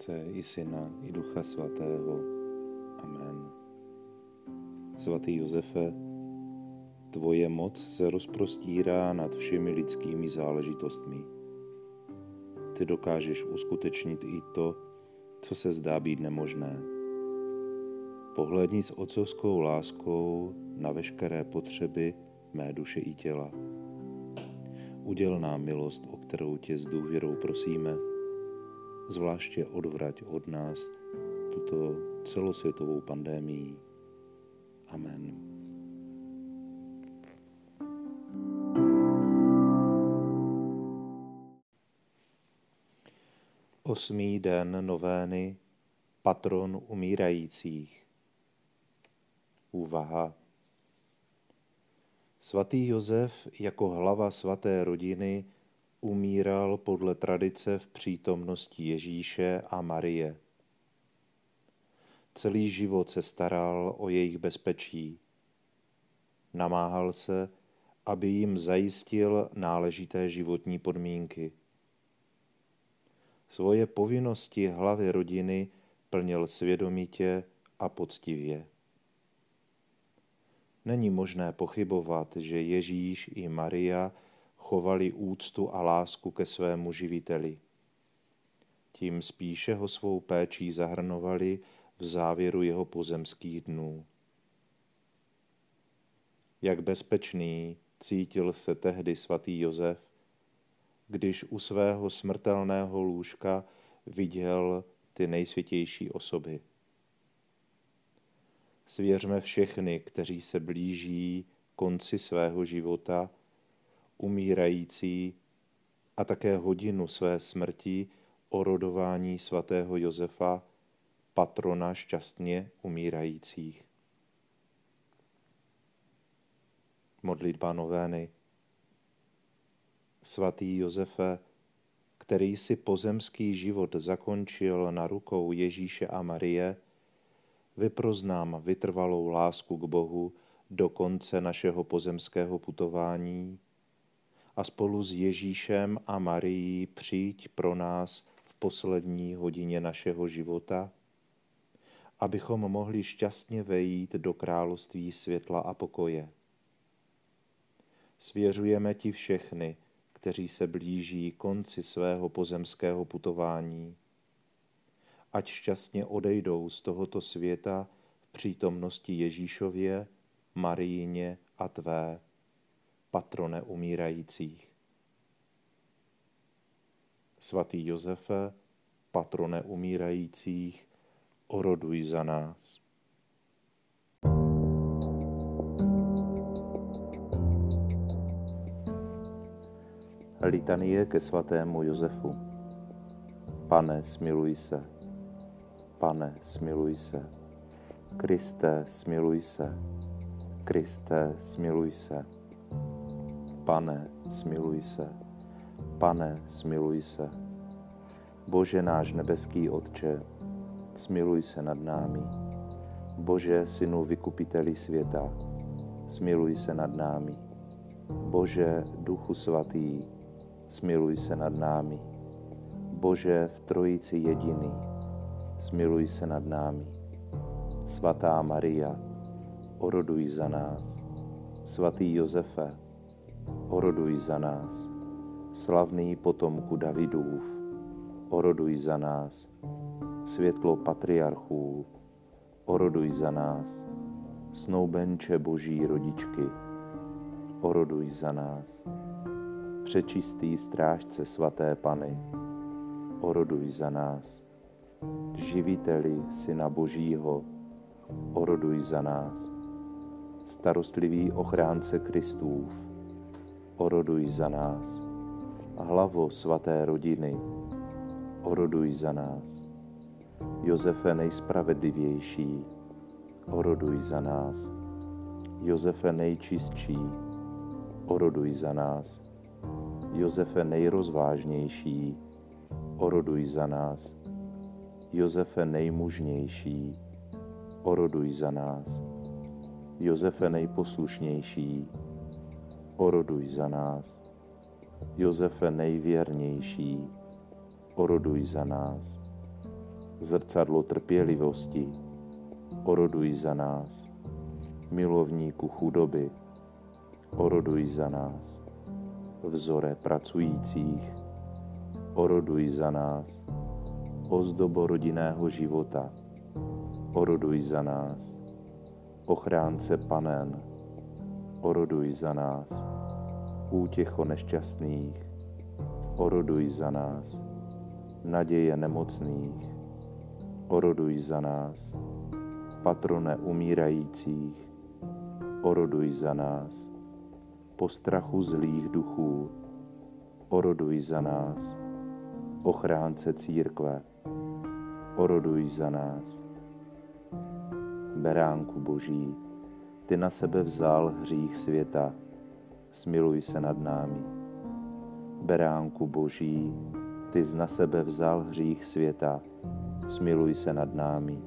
Otce i Syna i Ducha Svatého. Amen. Svatý Josefe, tvoje moc se rozprostírá nad všemi lidskými záležitostmi. Ty dokážeš uskutečnit i to, co se zdá být nemožné. Pohledni s otcovskou láskou na veškeré potřeby mé duše i těla. Uděl nám milost, o kterou tě s důvěrou prosíme. Zvláště odvrať od nás tuto celosvětovou pandémii. Amen. Osmý den novény patron umírajících. Úvaha. Svatý Josef jako hlava svaté rodiny umíral podle tradice v přítomnosti Ježíše a Marie. Celý život se staral o jejich bezpečí. Namáhal se, aby jim zajistil náležité životní podmínky. Svoje povinnosti hlavy rodiny plnil svědomitě a poctivě. Není možné pochybovat, že Ježíš i Maria chovali úctu a lásku ke svému živiteli. Tím spíše ho svou péčí zahrnovali v závěru jeho pozemských dnů. Jak bezpečný cítil se tehdy svatý Josef, když u svého smrtelného lůžka viděl ty nejsvětější osoby. Svěřme všechny, kteří se blíží konci svého života, umírající a také hodinu své smrti orodování svatého Josefa patrona šťastně umírajících. Modlitba novény. Svatý Josefe, který si pozemský život zakončil na rukou Ježíše a Marie, vyproznám vytrvalou lásku k Bohu do konce našeho pozemského putování a spolu s Ježíšem a Marií přijď pro nás v poslední hodině našeho života abychom mohli šťastně vejít do království světla a pokoje. Svěřujeme ti všechny, kteří se blíží konci svého pozemského putování. Ať šťastně odejdou z tohoto světa v přítomnosti Ježíšově, Marijně a tvé, patrone umírajících. Svatý Josefe, patrone umírajících, oroduj za nás. Litanie ke svatému Josefu. Pane, smiluj se. Pane, smiluj se. Kriste, smiluj se. Kriste, smiluj se. Pane, smiluj se. Pane, smiluj se. Bože náš nebeský Otče, smiluj se nad námi. Bože, synu vykupiteli světa, smiluj se nad námi. Bože, duchu svatý, smiluj se nad námi. Bože, v trojici jediný, smiluj se nad námi. Svatá Maria, oroduj za nás. Svatý Josefe, oroduj za nás. Slavný potomku Davidův, oroduj za nás světlo patriarchů, oroduj za nás, snoubenče boží rodičky, oroduj za nás, přečistý strážce svaté Pany, oroduj za nás, živiteli Syna Božího, oroduj za nás, starostlivý ochránce Kristův, oroduj za nás, hlavo svaté rodiny, oroduj za nás. Josefe nejspravedlivější, oroduj za nás. Josefe nejčistší, oroduj za nás. Josefe nejrozvážnější, oroduj za nás. Josefe nejmužnější, oroduj za nás. Josefe nejposlušnější, oroduj za nás. Josefe nejvěrnější, oroduj za nás. zrcadlo trpělivosti, oroduj za nás. Milovníku chudoby, oroduj za nás. Vzore pracujících, oroduj za nás. Ozdobo rodinného života, oroduj za nás. Ochránce panen, oroduj za nás. Útěcho nešťastných, oroduj za nás. Naděje nemocných, oroduj za nás. Patrone umírajících, oroduj za nás. Po strachu zlých duchů, oroduj za nás. Ochránce církve, oroduj za nás. Beránku Boží, ty na sebe vzal hřích světa, smiluj se nad námi. Beránku Boží, ty na sebe vzal hřích světa, smiluj se nad námi.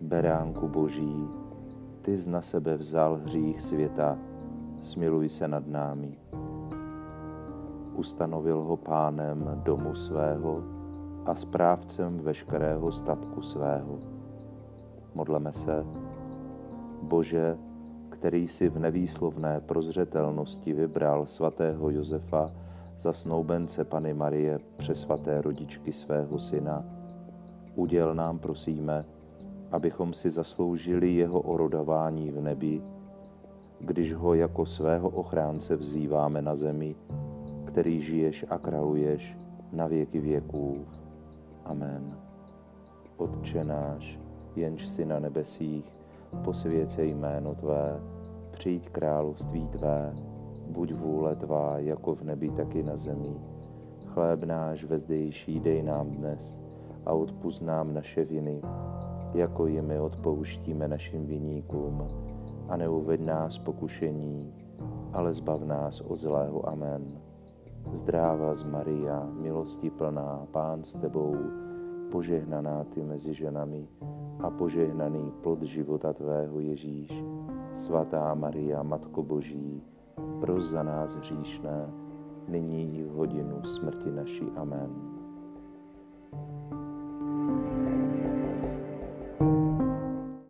Beránku Boží, ty na sebe vzal hřích světa, smiluj se nad námi. Ustanovil ho pánem domu svého a správcem veškerého statku svého. Modleme se, Bože, který si v nevýslovné prozřetelnosti vybral svatého Josefa za snoubence Pany Marie přesvaté rodičky svého syna, uděl nám, prosíme, abychom si zasloužili jeho orodování v nebi, když ho jako svého ochránce vzýváme na zemi, který žiješ a kraluješ na věky věků. Amen. Otče náš, jenž si na nebesích, posvěce jméno Tvé, přijď království Tvé, buď vůle Tvá jako v nebi, tak i na zemi. Chléb náš vezdejší dej nám dnes a odpust nám naše viny, jako i my odpouštíme našim viníkům. A neuved nás pokušení, ale zbav nás od zlého. Amen. Zdráva z Maria, milosti plná, Pán s Tebou, požehnaná Ty mezi ženami a požehnaný plod života Tvého Ježíš. Svatá Maria, Matko Boží, pros za nás hříšné, nyní i v hodinu smrti naší. Amen.